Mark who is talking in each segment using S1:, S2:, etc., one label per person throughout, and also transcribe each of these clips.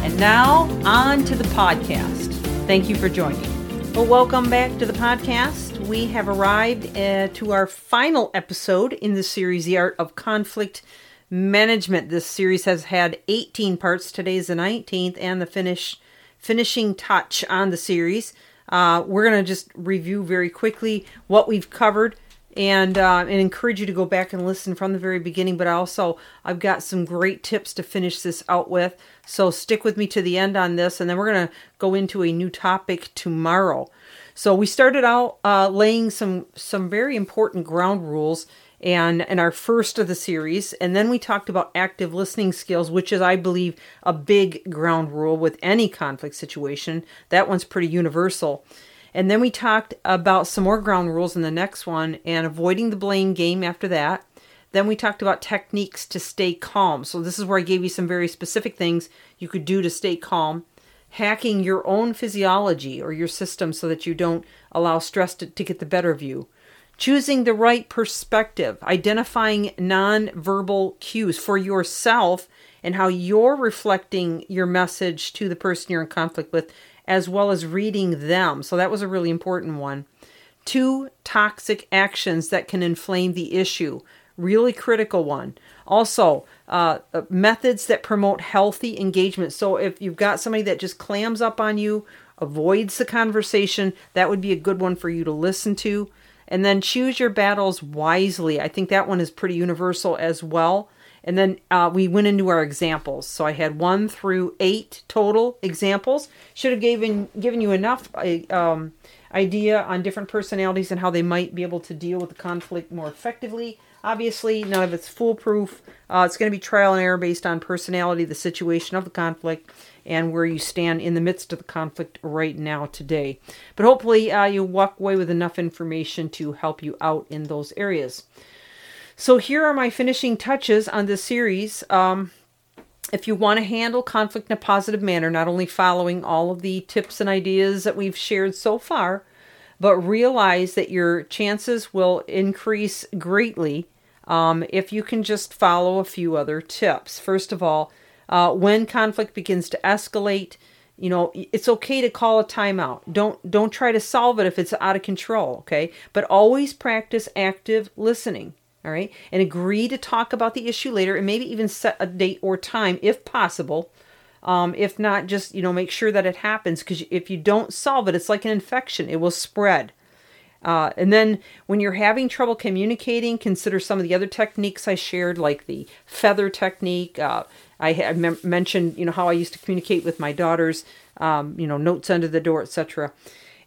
S1: And now, on to the podcast. Thank you for joining. Well, welcome back to the podcast. We have arrived uh, to our final episode in the series, The Art of Conflict Management. This series has had 18 parts. Today is the 19th and the finish finishing touch on the series. Uh, we're going to just review very quickly what we've covered and uh, and encourage you to go back and listen from the very beginning. But also, I've got some great tips to finish this out with. So stick with me to the end on this, and then we're to go into a new topic tomorrow. So we started out uh, laying some some very important ground rules and in our first of the series and then we talked about active listening skills which is i believe a big ground rule with any conflict situation that one's pretty universal and then we talked about some more ground rules in the next one and avoiding the blame game after that. Then we talked about techniques to stay calm. So this is where I gave you some very specific things you could do to stay calm. Hacking your own physiology or your system so that you don't allow stress to, to get the better of you. Choosing the right perspective, identifying nonverbal cues for yourself and how you're reflecting your message to the person you're in conflict with as well as reading them. So that was a really important one. Two toxic actions that can inflame the issue. Really critical one. Also, uh, uh, methods that promote healthy engagement. So if you've got somebody that just clams up on you, avoids the conversation, that would be a good one for you to listen to. And then choose your battles wisely. I think that one is pretty universal as well. And then uh, we went into our examples. So I had one through eight total examples. Should have given given you enough uh, um, idea on different personalities and how they might be able to deal with the conflict more effectively. Obviously, none of it's foolproof. Uh, it's going to be trial and error based on personality, the situation of the conflict, and where you stand in the midst of the conflict right now today. But hopefully, uh, you walk away with enough information to help you out in those areas. So here are my finishing touches on this series. Um, if you want to handle conflict in a positive manner, not only following all of the tips and ideas that we've shared so far, but realize that your chances will increase greatly um, if you can just follow a few other tips. First of all, uh, when conflict begins to escalate, you know it's okay to call a timeout don't don't try to solve it if it's out of control okay but always practice active listening all right, and agree to talk about the issue later and maybe even set a date or time if possible. Um, if not, just you know make sure that it happens because if you don't solve it, it's like an infection; it will spread. Uh, and then when you're having trouble communicating, consider some of the other techniques I shared, like the feather technique. Uh, I have mentioned, you know, how I used to communicate with my daughters, um, you know, notes under the door, etc.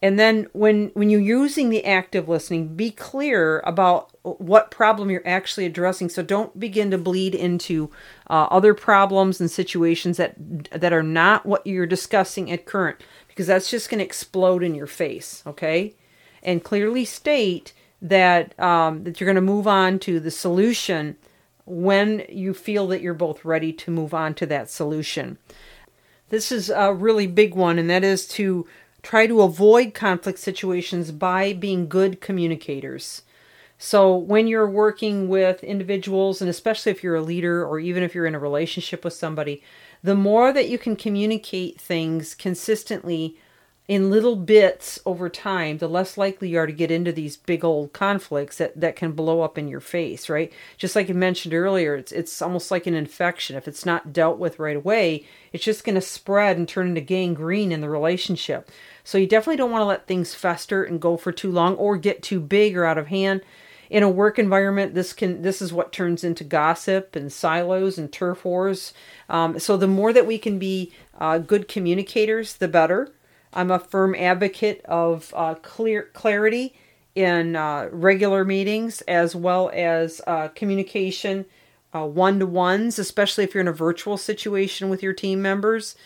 S1: And then when when you're using the active listening, be clear about what problem you're actually addressing. So don't begin to bleed into uh, other problems and situations that that are not what you're discussing at current, because that's just going to explode in your face. Okay, and clearly state that um, that you're going to move on to the solution when you feel that you're both ready to move on to that solution. This is a really big one, and that is to try to avoid conflict situations by being good communicators. So, when you're working with individuals, and especially if you're a leader or even if you're in a relationship with somebody, the more that you can communicate things consistently in little bits over time, the less likely you are to get into these big old conflicts that, that can blow up in your face, right? Just like I mentioned earlier, it's it's almost like an infection. If it's not dealt with right away, it's just going to spread and turn into gangrene in the relationship. So you definitely don't want to let things fester and go for too long or get too big or out of hand. In a work environment, this can this is what turns into gossip and silos and turf wars. Um, so the more that we can be uh, good communicators, the better I'm a firm advocate of uh, clear clarity in uh, regular meetings as well as uh, communication one to ones, especially if you're in a virtual situation with your team members.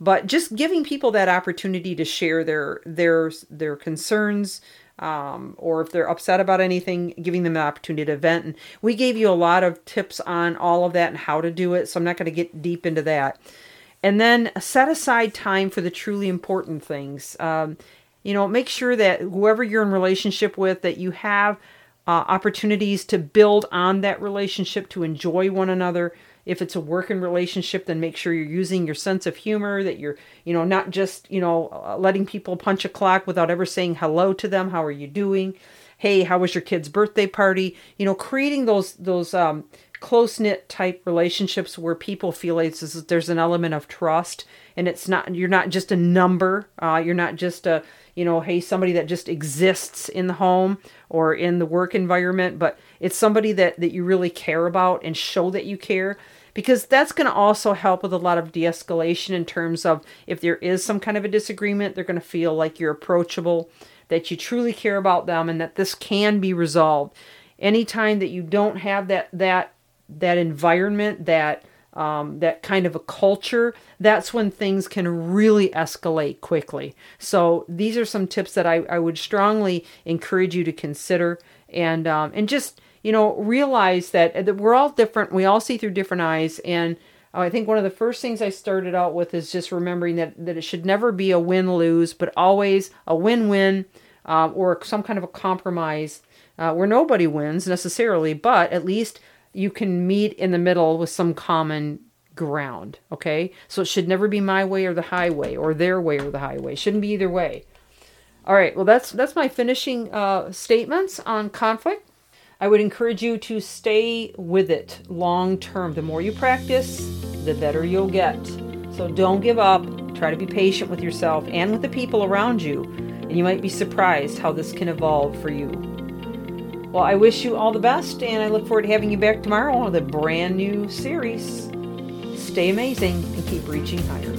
S1: but just giving people that opportunity to share their their their concerns um, or if they're upset about anything, giving them the opportunity to vent. And we gave you a lot of tips on all of that and how to do it, so I'm not going to get deep into that. And then set aside time for the truly important things. Um, you know, make sure that whoever you're in relationship with, that you have uh, opportunities to build on that relationship, to enjoy one another. If it's a working relationship, then make sure you're using your sense of humor, that you're, you know, not just, you know, uh, letting people punch a clock without ever saying hello to them. How are you doing? Hey, how was your kid's birthday party? You know, creating those, those, um, close knit type relationships where people feel like there's an element of trust and it's not, you're not just a number. Uh, you're not just a, you know, hey, somebody that just exists in the home or in the work environment, but it's somebody that, that you really care about and show that you care because that's going to also help with a lot of de escalation in terms of if there is some kind of a disagreement, they're going to feel like you're approachable, that you truly care about them, and that this can be resolved. Anytime that you don't have that, that, that environment, that um, that kind of a culture, that's when things can really escalate quickly. So these are some tips that I, I would strongly encourage you to consider and um, and just you know realize that, that we're all different. We all see through different eyes and. I think one of the first things I started out with is just remembering that, that it should never be a win lose, but always a win win uh, or some kind of a compromise uh, where nobody wins necessarily, but at least you can meet in the middle with some common ground. Okay, so it should never be my way or the highway, or their way or the highway. It shouldn't be either way. All right, well that's that's my finishing uh, statements on conflict. I would encourage you to stay with it long term. The more you practice, the better you'll get. So don't give up. Try to be patient with yourself and with the people around you, and you might be surprised how this can evolve for you. Well, I wish you all the best, and I look forward to having you back tomorrow on the brand new series. Stay amazing and keep reaching higher.